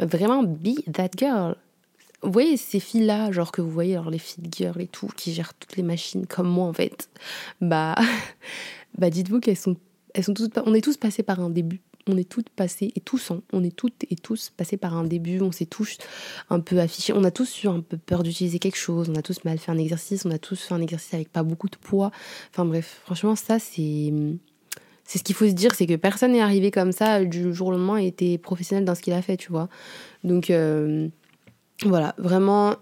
vraiment be that girl vous voyez ces filles-là, genre que vous voyez, alors les filles girls et tout, qui gèrent toutes les machines comme moi en fait, bah, bah dites-vous qu'elles sont, elles sont toutes, on est tous passés par un début. On est toutes passées, et tous, hein, on est toutes et tous passés par un début, on s'est tous un peu affichés, on a tous eu un peu peur d'utiliser quelque chose, on a tous mal fait un exercice, on a tous fait un exercice avec pas beaucoup de poids. Enfin bref, franchement, ça c'est c'est ce qu'il faut se dire, c'est que personne n'est arrivé comme ça du jour au lendemain et était professionnel dans ce qu'il a fait, tu vois. Donc, euh, voilà, vraiment,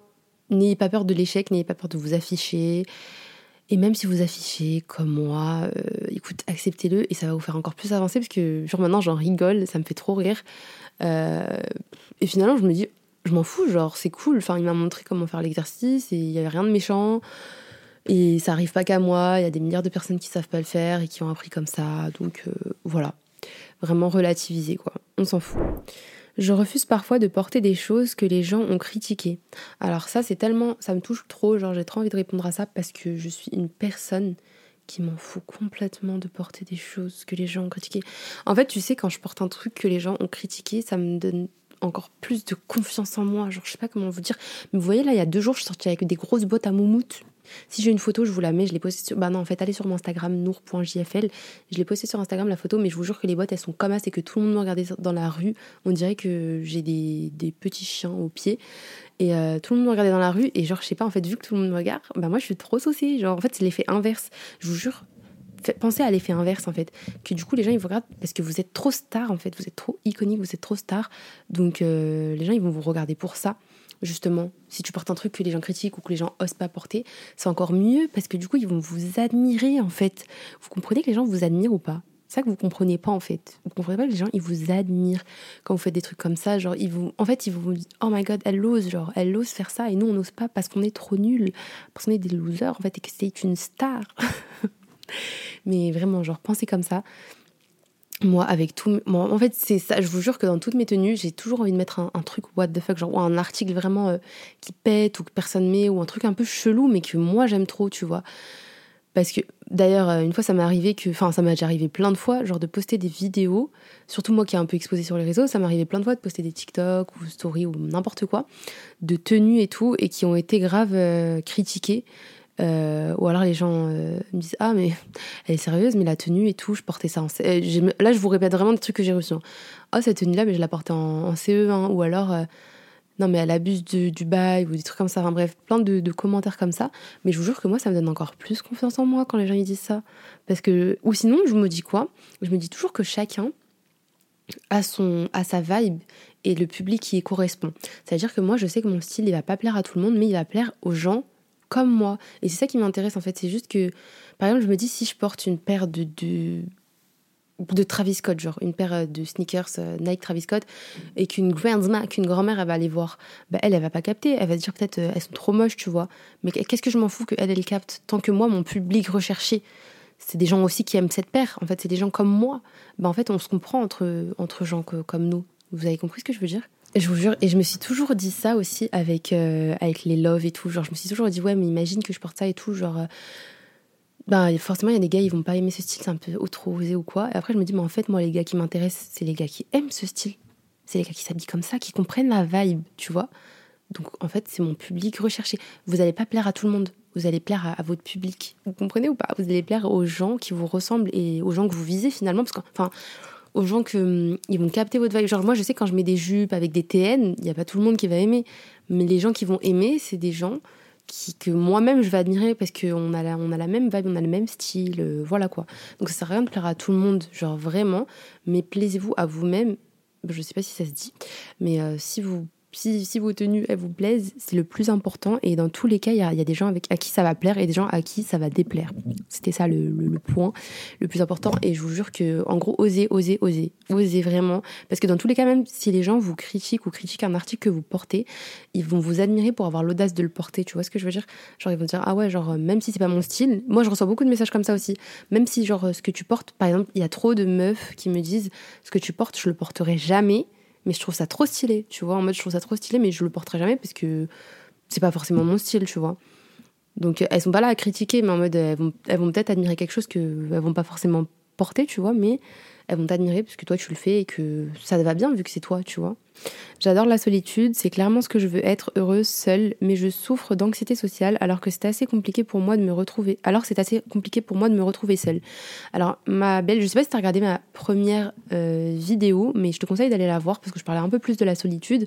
n'ayez pas peur de l'échec, n'ayez pas peur de vous afficher. Et même si vous affichez comme moi, euh, écoute, acceptez-le et ça va vous faire encore plus avancer parce que genre maintenant j'en rigole, ça me fait trop rire. Euh, et finalement je me dis, je m'en fous, genre c'est cool. Enfin, il m'a montré comment faire l'exercice et il n'y avait rien de méchant. Et ça arrive pas qu'à moi, il y a des milliards de personnes qui savent pas le faire et qui ont appris comme ça. Donc euh, voilà, vraiment relativiser quoi, on s'en fout. Je refuse parfois de porter des choses que les gens ont critiquées. Alors ça, c'est tellement, ça me touche trop, genre j'ai trop envie de répondre à ça parce que je suis une personne qui m'en fout complètement de porter des choses que les gens ont critiquées. En fait, tu sais, quand je porte un truc que les gens ont critiqué, ça me donne encore plus de confiance en moi. Genre, je sais pas comment vous dire. Mais vous voyez, là, il y a deux jours, je suis sortie avec des grosses bottes à moumoute. Si j'ai une photo, je vous la mets, je l'ai postée sur. Bah non, en fait, allez sur mon Instagram, nour.jfl. Je l'ai postée sur Instagram, la photo, mais je vous jure que les bottes, elles sont comme ça, c'est que tout le monde me regardait dans la rue. On dirait que j'ai des, des petits chiens aux pieds. Et euh, tout le monde me regardait dans la rue. Et genre, je sais pas, en fait, vu que tout le monde me regarde, bah moi, je suis trop saucée. Genre, en fait, c'est l'effet inverse. Je vous jure, pensez à l'effet inverse en fait que du coup les gens ils vous regardent parce que vous êtes trop star en fait vous êtes trop iconique vous êtes trop star donc euh, les gens ils vont vous regarder pour ça justement, si tu portes un truc que les gens critiquent ou que les gens osent pas porter, c'est encore mieux parce que du coup, ils vont vous admirer en fait. Vous comprenez que les gens vous admirent ou pas? C'est ça que vous comprenez pas en fait. Vous comprenez pas que les gens, ils vous admirent quand vous faites des trucs comme ça. Genre, ils vous, en fait, ils vous disent, oh my god, elle ose, genre, elle ose faire ça et nous, on n'ose pas parce qu'on est trop nuls, parce qu'on est des losers en fait et que c'est une star. Mais vraiment, genre, pensez comme ça moi avec tout moi, en fait c'est ça je vous jure que dans toutes mes tenues j'ai toujours envie de mettre un, truc what the fuck genre ou un article vraiment euh, qui pète ou que personne met ou un truc un peu chelou mais que moi j'aime trop tu vois. Parce que d'ailleurs euh, une fois ça m'est arrivé que enfin ça m'a déjà arrivé plein de fois genre de poster des vidéos surtout moi qui est un peu exposé sur les réseaux ça m'est arrivé plein de fois de poster des TikTok ou stories ou n'importe quoi de tenues et tout et qui ont été grave euh, critiquées euh, ou alors les gens euh, me disent ah mais elle est sérieuse mais la tenue et tout je portais ça en euh, là je vous répète vraiment des trucs que j'ai reçus oh cette tenue là mais je la portais en, CE1 ou alors non mais elle abuse du, bail ou des trucs comme ça. Enfin bref plein de, commentaires comme ça. Mais je vous jure que moi ça me donne encore plus confiance en moi quand les gens ils disent ça. Parce que ou sinon je me dis quoi? Je me dis toujours que chacun a son a sa vibe et le public qui y correspond. C'est à dire que moi je sais que mon style il va pas plaire à tout le monde mais il va plaire aux gens comme moi. Et c'est ça qui m'intéresse en fait. C'est juste que, par exemple, je me dis si je porte une paire de, de de Travis Scott, genre une paire de sneakers Nike Travis Scott, et qu'une grandma, qu'une grand-mère, elle va aller voir, bah, elle, elle va pas capter. Elle va se dire peut-être, elles sont trop moches, tu vois. Mais qu'est-ce que je m'en fous qu'elle, elle capte Tant que moi, mon public recherché, c'est des gens aussi qui aiment cette paire. En fait, c'est des gens comme moi. Bah, en fait, on se comprend entre, entre gens comme nous. Vous avez compris ce que je veux dire? Je vous jure, et je me suis toujours dit ça aussi avec, euh, avec les love et tout. Genre, je me suis toujours dit, ouais, mais imagine que je porte ça et tout. Genre, euh, ben, forcément, il y a des gars, ils vont pas aimer ce style, c'est un peu trop osé ou quoi. Et après, je me dis, mais en fait, moi, les gars qui m'intéressent, c'est les gars qui aiment ce style. C'est les gars qui s'habillent comme ça, qui comprennent la vibe, tu vois. Donc, en fait, c'est mon public recherché. Vous n'allez pas plaire à tout le monde. Vous allez plaire à, votre public. Vous comprenez ou pas? Vous allez plaire aux gens qui vous ressemblent et aux gens que vous visez finalement. Parce que, enfin, aux gens que hum, ils vont capter votre vibe. Genre moi, je sais quand je mets des jupes avec des TN, il y a pas tout le monde qui va aimer, mais les gens qui vont aimer, c'est des gens qui que moi-même je vais admirer parce qu'on a la, on a la même vibe, on a le même style, euh, voilà quoi. Donc ça sert à rien de plaire à tout le monde, genre vraiment, mais plaisez-vous à vous-même. Je sais pas si ça se dit, mais euh, si vous si, vos tenues elles vous plaisent, c'est le plus important. Et dans tous les cas, il y a, des gens avec, à qui ça va plaire et des gens à qui ça va déplaire. C'était ça le, point le plus important. Et je vous jure que, en gros, osez, osez, osez. Osez vraiment. Parce que dans tous les cas, même si les gens vous critiquent ou critiquent un article que vous portez, ils vont vous admirer pour avoir l'audace de le porter. Tu vois ce que je veux dire? Genre, ils vont dire, ah ouais, genre, même si c'est pas mon style. Moi, je reçois beaucoup de messages comme ça aussi. Même si, genre, ce que tu portes, par exemple, il y a trop de meufs qui me disent, ce que tu portes, je le porterai jamais mais je trouve ça trop stylé, tu vois. En mode, je trouve ça trop stylé, mais je le porterai jamais parce que c'est pas forcément mon style, tu vois. Donc, elles sont pas là à critiquer, mais en mode, elles vont, peut-être admirer quelque chose qu'elles vont pas forcément porter, tu vois, mais elles vont t'admirer parce que toi tu le fais et que ça va bien vu que c'est toi, tu vois. J'adore la solitude, c'est clairement ce que je veux être heureuse seule, mais je souffre d'anxiété sociale alors que c'est assez compliqué pour moi de me retrouver. Alors c'est assez compliqué pour moi de me retrouver seule. Alors ma belle, je sais pas si tu as regardé ma première euh, vidéo, mais je te conseille d'aller la voir parce que je parlais un peu plus de la solitude.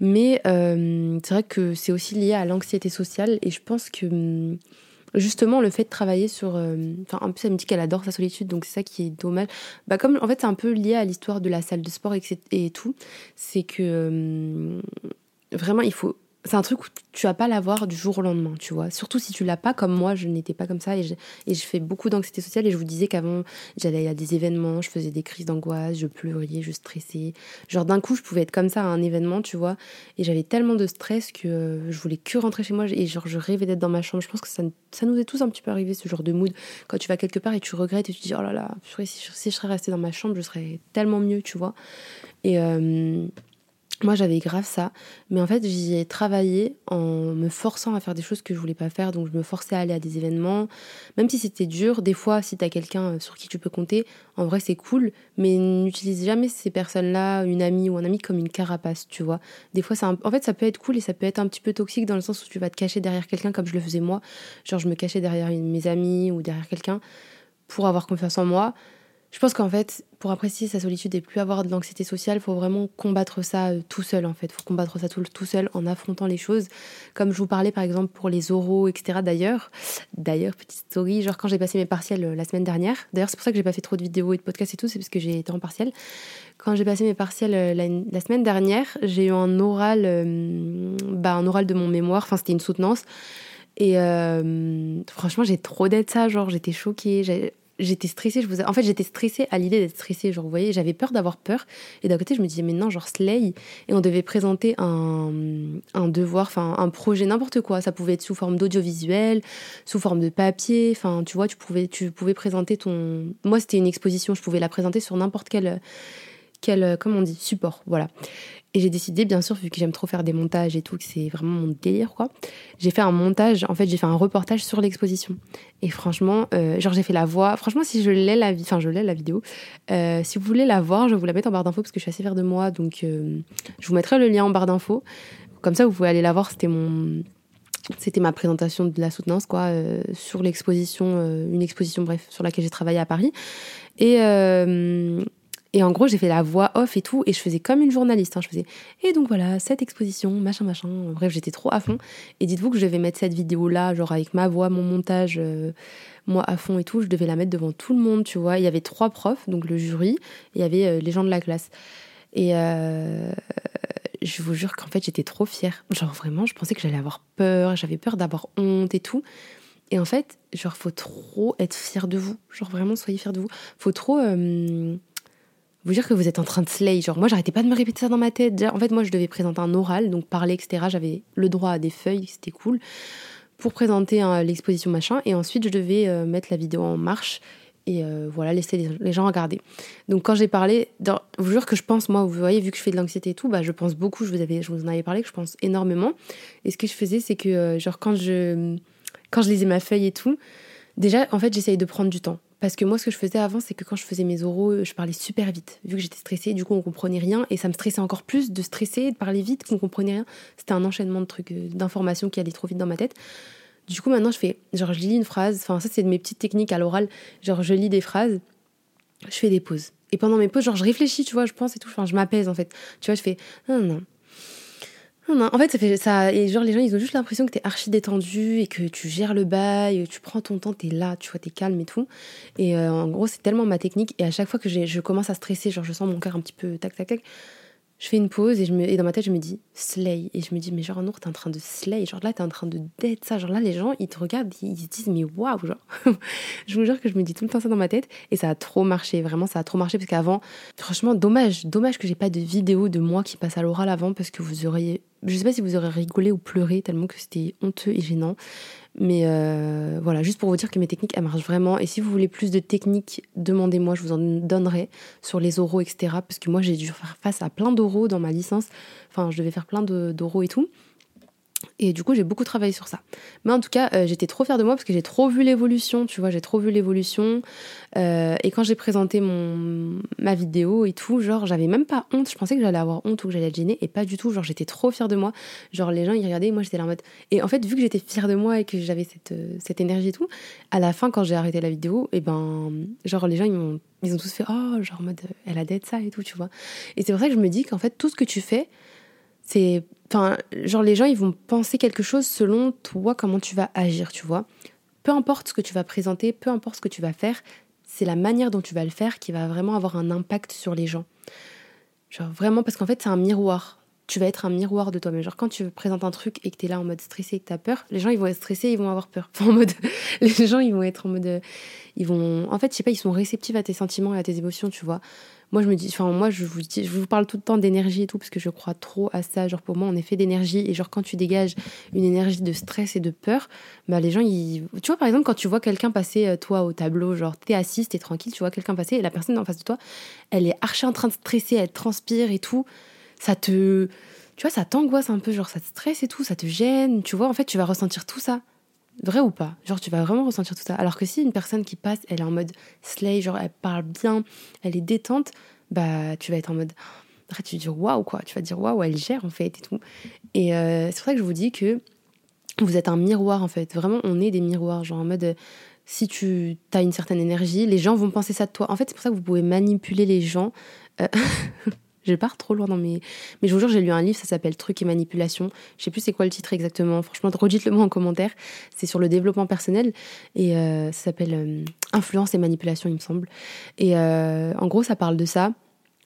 Mais euh, c'est vrai que c'est aussi lié à l'anxiété sociale et je pense que hum, justement le fait de travailler sur euh, enfin en plus elle me dit qu'elle adore sa solitude donc c'est ça qui est dommage. Bah comme en fait c'est un peu lié à l'histoire de la salle de sport et, tout c'est que euh, vraiment il faut c'est un truc où tu vas pas l'avoir du jour au lendemain, tu vois. Surtout si tu l'as pas comme moi, je n'étais pas comme ça et je, et je fais beaucoup d'anxiété sociale et je vous disais qu'avant j'allais à des événements, je faisais des crises d'angoisse, je pleurais, je stressais. Genre d'un coup je pouvais être comme ça à un événement, tu vois. Et j'avais tellement de stress que je voulais que rentrer chez moi et genre je rêvais d'être dans ma chambre. Je pense que ça, ça nous est tous un petit peu arrivé ce genre de mood quand tu vas quelque part et tu regrettes et tu te dis oh là là, si, si je serais restée dans ma chambre, je serais tellement mieux, tu vois. Et euh, moi, j'avais grave ça, mais en fait, j'y ai travaillé en me forçant à faire des choses que je voulais pas faire. Donc, je me forçais à aller à des événements, même si c'était dur. Des fois, si t'as quelqu'un euh, sur qui tu peux compter, en vrai, c'est cool, mais n'utilise jamais ces personnes-là, une amie ou un ami, comme une carapace, tu vois. Des fois, ça, en fait, ça peut être cool et ça peut être un petit peu toxique dans le sens où tu vas te cacher derrière quelqu'un, comme je le faisais moi. Genre, je me cachais derrière mes amis ou derrière quelqu'un pour avoir confiance en moi. Je pense qu'en fait, pour apprécier sa solitude et plus avoir de l'anxiété sociale, il faut vraiment combattre ça euh, tout seul en fait. Faut combattre ça tout, tout, seul en affrontant les choses. Comme je vous parlais par exemple pour les oraux, etc. D'ailleurs, d'ailleurs, petite story, genre quand j'ai passé mes partiels euh, la semaine dernière, d'ailleurs c'est pour ça que j'ai pas fait trop de vidéos et de podcasts et tout, c'est parce que j'ai été en partiel. Quand j'ai passé mes partiels euh, la, semaine dernière, j'ai eu un oral, bah, un oral de mon mémoire, enfin c'était une soutenance. Et franchement, j'ai trop d'être ça, genre j'étais choquée j'étais stressée. Je vous... En fait, j'étais stressée à l'idée d'être stressée. Genre, vous voyez, j'avais peur d'avoir peur. Et d'un côté, je me disais, mais non, genre Slay. Et on devait présenter un, devoir, un projet, n'importe quoi. Ça pouvait être sous forme d'audiovisuel, sous forme de papier. Enfin, tu vois, tu pouvais, présenter ton. Moi, c'était une exposition. Je pouvais la présenter sur n'importe quel, quel, support. Voilà. Et j'ai décidé, bien sûr, vu que j'aime trop faire des montages et tout, que c'est vraiment mon délire, quoi. J'ai fait un montage, en fait, j'ai fait un reportage sur l'exposition. Et franchement, euh, genre, j'ai fait la voix. Franchement, si je l'ai la, enfin, je la vidéo. Euh, si vous voulez la voir, je vais vous la mettre en barre d'infos parce que je suis assez fière de moi. Donc, euh, je vous mettrai le lien en barre d'infos. Comme ça, vous pouvez aller la voir. C'était mon, c'était ma présentation de la soutenance, quoi, sur l'exposition, une exposition, bref, sur laquelle j'ai travaillé à Paris. Et et en gros, j'ai fait la voix off et tout, et je faisais comme une journaliste. Hein. Je faisais, et donc voilà, cette exposition, machin, machin. Bref, j'étais trop à fond. Et dites-vous que je devais mettre cette vidéo-là, genre avec ma voix, mon montage, euh, moi à fond et tout. Je devais la mettre devant tout le monde, tu vois. Il y avait trois profs, donc le jury, il y avait euh, les gens de la classe. Et euh, je vous jure qu'en fait, j'étais trop fière. Genre vraiment, je pensais que j'allais avoir peur, j'avais peur d'avoir honte et tout. Et en fait, genre, faut trop être fier de vous. Genre, vraiment, soyez fier de vous. Faut trop vous dire que vous êtes en train de slay. Genre, moi, j'arrêtais pas de me répéter ça dans ma tête. En fait, moi, je devais présenter un oral, donc parler, etc. J'avais le droit à des feuilles, c'était cool, pour présenter l'exposition machin. Et ensuite, je devais euh, mettre la vidéo en marche et euh, voilà, laisser les, gens regarder. Donc, quand j'ai parlé, je vous jure que je pense, moi, vous voyez, vu que je fais de l'anxiété et tout, bah, je pense beaucoup. Je vous, en avais parlé, que je pense énormément. Et ce que je faisais, c'est que, genre, quand je, quand je lisais ma feuille et tout, déjà, en fait, j'essayais de prendre du temps. Parce que moi, ce que je faisais avant, c'est que quand je faisais mes oraux, je parlais super vite. Vu que j'étais stressée, du coup, on comprenait rien. Et ça me stressait encore plus de stresser, de parler vite, qu'on comprenait rien. C'était un enchaînement de trucs, euh, d'informations qui allaient trop vite dans ma tête. Du coup, maintenant, je fais, genre, je lis une phrase. Enfin, ça, c'est de mes petites techniques à l'oral. Genre, je lis des phrases, je fais des pauses. Et pendant mes pauses, genre, je réfléchis, tu vois, je pense et tout. Enfin, je m'apaise, en fait. Tu vois, je fais, non, non, en fait, ça fait ça. Et genre, les gens, ils ont juste l'impression que t'es archi détendu et que tu gères le bail, tu prends ton temps, t'es là, tu vois, t'es calme et tout. Et euh, en gros, c'est tellement ma technique. Et à chaque fois que je commence à stresser, genre, je sens mon cœur un petit peu tac, tac, tac, je fais une pause et, dans ma tête, je me dis slay. Et je me dis, mais genre, Nour, t'es en train de slay. Genre là, t'es en train de dead ça. Genre là, les gens, ils te regardent, ils se disent, mais waouh, genre. je vous jure que je me dis tout le temps ça dans ma tête. Et ça a trop marché. Vraiment, ça a trop marché parce qu'avant, franchement, dommage. Dommage que j'ai pas de vidéo de moi qui passe à l'oral avant parce que vous auriez. Je sais pas si vous aurez rigolé ou pleuré tellement que c'était honteux et gênant. Mais euh, voilà, juste pour vous dire que mes techniques, elles marchent vraiment. Et si vous voulez plus de techniques, demandez-moi, je vous en donnerai sur les oraux, etc. Parce que moi, j'ai dû faire face à plein d'oraux dans ma licence. Enfin, je devais faire plein d'oraux et tout. Et du coup, j'ai beaucoup travaillé sur ça. Mais en tout cas, euh, j'étais trop fière de moi parce que j'ai trop vu l'évolution, tu vois, j'ai trop vu l'évolution. Euh, et quand j'ai présenté mon, ma vidéo et tout, genre, j'avais même pas honte. Je pensais que j'allais avoir honte ou que j'allais être gênée. Et pas du tout. Genre, j'étais trop fière de moi. Genre, les gens, ils regardaient moi, j'étais là en mode. Et en fait, vu que j'étais fière de moi et que j'avais cette, euh, cette énergie et tout, à la fin, quand j'ai arrêté la vidéo, et ben, genre, les gens, ils m'ont. Ils ont tous fait, oh, genre, en mode, elle a d'être ça et tout, tu vois. Et c'est pour ça que je me dis qu'en fait, tout ce que tu fais, c'est. Enfin, genre, les gens, ils vont penser quelque chose selon toi, comment tu vas agir, tu vois. Peu importe ce que tu vas présenter, peu importe ce que tu vas faire, c'est la manière dont tu vas le faire qui va vraiment avoir un impact sur les gens. Genre, vraiment, parce qu'en fait, c'est un miroir. Tu vas être un miroir de toi-même. Genre, quand tu présentes un truc et que tu es là en mode stressé et que tu as peur, les gens, ils vont être stressés, ils vont avoir peur. Enfin, en mode. les gens, ils vont être en mode. Ils vont. En fait, je sais pas, ils sont réceptifs à tes sentiments et à tes émotions, tu vois moi je me dis enfin moi je vous dis, je vous parle tout le temps d'énergie et tout parce que je crois trop à ça. Genre pour moi on est fait d'énergie. Et genre quand tu dégages une énergie de stress et de peur bah les gens ils tu vois par exemple quand tu vois quelqu'un passer euh, toi au tableau genre t'es assise t'es tranquille tu vois quelqu'un passer et la personne en face de toi elle est archi en train de stresser elle transpire et tout. Ça te tu vois ça t'angoisse un peu genre ça te stresse et tout ça te gêne tu vois. En fait tu vas ressentir tout ça Vrai ou pas? Genre, tu vas vraiment ressentir tout ça. Alors que si une personne qui passe, elle est en mode slay, genre, elle parle bien, elle est détente, bah, tu vas être en mode. Après, tu vas dire waouh, quoi. Tu vas dire waouh, elle gère, en fait, et tout. Et euh, c'est pour ça que je vous dis que vous êtes un miroir, en fait. Vraiment, on est des miroirs. Genre, en mode. si tu as une certaine énergie, les gens vont penser ça de toi. En fait, c'est pour ça que vous pouvez manipuler les gens. Euh, Je pars trop loin dans mes. Mais je vous jure, j'ai lu un livre, ça s'appelle Trucs et manipulation. Je sais plus c'est quoi le titre exactement. Franchement, redites-le moi en commentaire. C'est sur le développement personnel et euh, ça s'appelle euh, Influence et manipulation, il me semble. Et euh, en gros, ça parle de ça,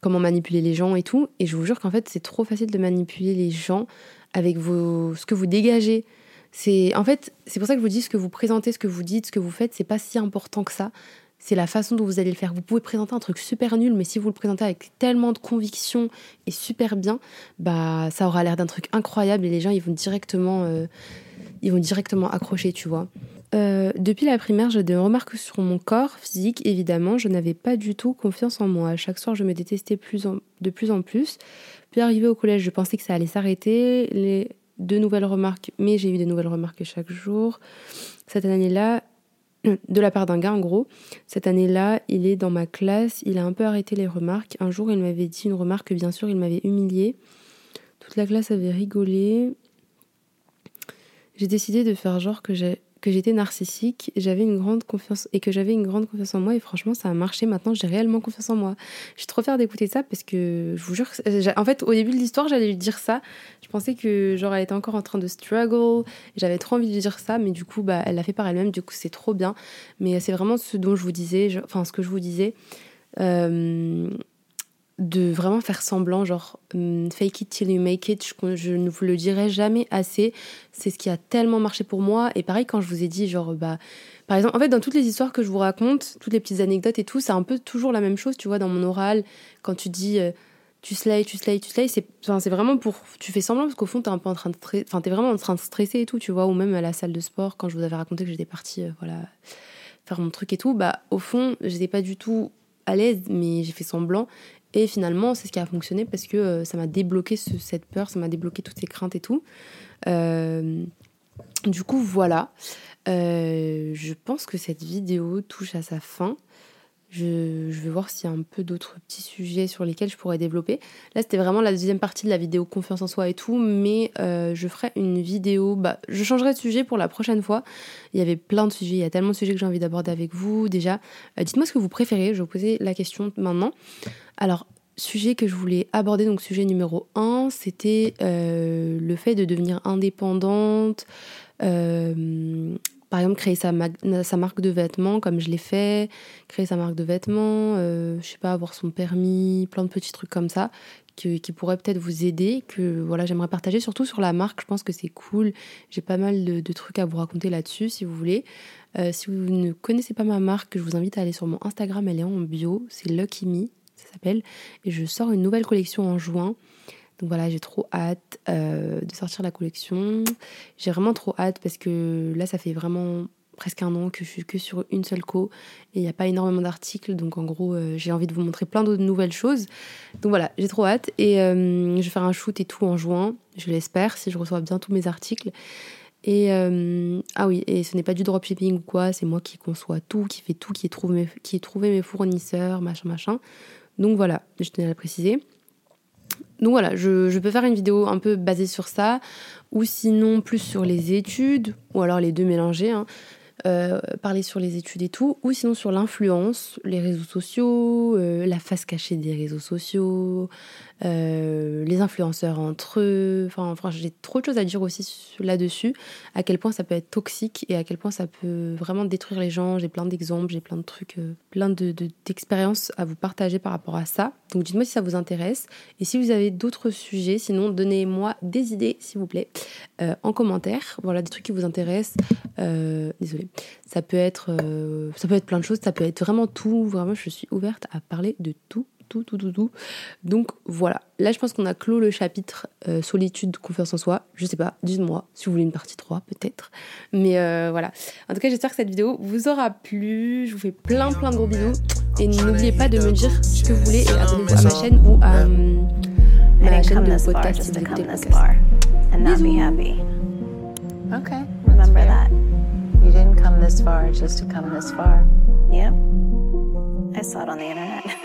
comment manipuler les gens et tout. Et je vous jure qu'en fait, c'est trop facile de manipuler les gens avec vos... ce que vous dégagez. C'est en fait, c'est pour ça que je vous dis ce que vous présentez, ce que vous dites, ce que vous faites, c'est pas si important que ça c'est la façon dont vous allez le faire. Vous pouvez présenter un truc super nul, mais si vous le présentez avec tellement de conviction et super bien, bah ça aura l'air d'un truc incroyable et les gens ils vont directement, euh, ils vont directement accrocher, tu vois. Euh, depuis la primaire, j'ai des remarques sur mon corps physique. Évidemment, je n'avais pas du tout confiance en moi. Chaque soir, je me détestais de plus en plus. Puis arrivé au collège, je pensais que ça allait s'arrêter. Les deux nouvelles remarques, mais j'ai eu des nouvelles remarques chaque jour. Cette année-là, de la part d'un gars en gros. Cette année-là, il est dans ma classe, il a un peu arrêté les remarques. Un jour, il m'avait dit une remarque que bien sûr, il m'avait humilié. Toute la classe avait rigolé. J'ai décidé de faire genre que j'ai que j'étais narcissique, j'avais une grande confiance et que j'avais une grande confiance en moi et franchement ça a marché. Maintenant j'ai réellement confiance en moi. Je suis trop fière d'écouter ça parce que je vous jure, en fait au début de l'histoire j'allais lui dire ça. Je pensais que genre elle était encore en train de struggle. J'avais trop envie de lui dire ça, mais du coup bah elle l'a fait par elle-même. Du coup c'est trop bien. Mais c'est vraiment ce dont je vous disais, enfin ce que je vous disais. Euh, de vraiment faire semblant, genre hum, fake it till you make it, je, ne vous le dirai jamais assez. C'est ce qui a tellement marché pour moi. Et pareil, quand je vous ai dit, genre, bah, par exemple, en fait, dans toutes les histoires que je vous raconte, toutes les petites anecdotes et tout, c'est un peu toujours la même chose, tu vois, dans mon oral, quand tu dis. Euh, tu slay, tu slay, tu slay, c'est c'est vraiment pour tu fais semblant parce qu'au fond t'es un peu en train de enfin t'es vraiment en train de stresser et tout, tu vois, ou même à la salle de sport quand je vous avais raconté que j'étais partie euh, voilà faire mon truc et tout, bah au fond, j'étais pas du tout à l'aise mais j'ai fait semblant et finalement, c'est ce qui a fonctionné parce que euh, ça m'a débloqué cette peur, ça m'a débloqué toutes ces craintes et tout. Euh, du coup, voilà. Euh, je pense que cette vidéo touche à sa fin. Je, vais voir s'il y a un peu d'autres petits sujets sur lesquels je pourrais développer. Là, c'était vraiment la deuxième partie de la vidéo confiance en soi et tout, mais euh, je ferai une vidéo. Bah, je changerai de sujet pour la prochaine fois. Il y avait plein de sujets, il y a tellement de sujets que j'ai envie d'aborder avec vous. Déjà, euh, dites-moi ce que vous préférez. Je vais vous poser la question maintenant. Alors, sujet que je voulais aborder, donc sujet numéro 1, c'était euh, le fait de devenir indépendante, par exemple, créer sa, marque de vêtements comme je l'ai fait, créer sa marque de vêtements, euh, je sais pas, avoir son permis, plein de petits trucs comme ça qui, qui pourraient peut-être vous aider, que voilà, j'aimerais partager, surtout sur la marque, je pense que c'est cool. J'ai pas mal de, trucs à vous raconter là-dessus si vous voulez. Euh, si vous ne connaissez pas ma marque, je vous invite à aller sur mon Instagram, elle est en bio, c'est Lucky Me, ça s'appelle, et je sors une nouvelle collection en juin. Donc voilà, j'ai trop hâte euh, de sortir la collection. J'ai vraiment trop hâte parce que là, ça fait vraiment presque un an que je suis que sur une seule co et il n'y a pas énormément d'articles. Donc en gros, euh, j'ai envie de vous montrer plein d'autres nouvelles choses. Donc voilà, j'ai trop hâte et euh, je vais faire un shoot et tout en juin, je l'espère, si je reçois bien tous mes articles. Et ah oui, et ce n'est pas du dropshipping ou quoi, c'est moi qui conçois tout, qui fait tout, qui ai trouvé mes, qui ai trouvé mes fournisseurs, machin, machin. Donc voilà, je tenais à le préciser. Donc voilà, je, peux faire une vidéo un peu basée sur ça, ou sinon plus sur les études, ou alors les deux mélangés. Hein. Euh, parler sur les études et tout, ou sinon sur l'influence, les réseaux sociaux, euh, la face cachée des réseaux sociaux, euh, les influenceurs entre eux. Enfin, enfin j'ai trop de choses à dire aussi là-dessus, à quel point ça peut être toxique et à quel point ça peut vraiment détruire les gens. J'ai plein d'exemples, j'ai plein de trucs, plein de, d'expériences à vous partager par rapport à ça. Donc dites-moi si ça vous intéresse et si vous avez d'autres sujets, sinon donnez-moi des idées, s'il vous plaît, en commentaire. Voilà, des trucs qui vous intéressent. désolé. Ça peut être, euh, ça peut être plein de choses, ça peut être vraiment tout. Vraiment, je suis ouverte à parler de tout, tout, tout, tout, tout. Donc voilà. Là, je pense qu'on a clos le chapitre euh, solitude, confiance en soi. Je sais pas, dites-moi si vous voulez une partie 3, peut-être. Mais euh, voilà. En tout cas, j'espère que cette vidéo vous aura plu. Je vous fais plein, plein de gros bisous. Et n'oubliez pas de me dire ce que vous voulez et abonnez-vous à ma chaîne ou à ma chaîne de podcast si vous écoutez le podcast. Remember that. You didn't come this far just to come this far. Yep. I saw it on the internet.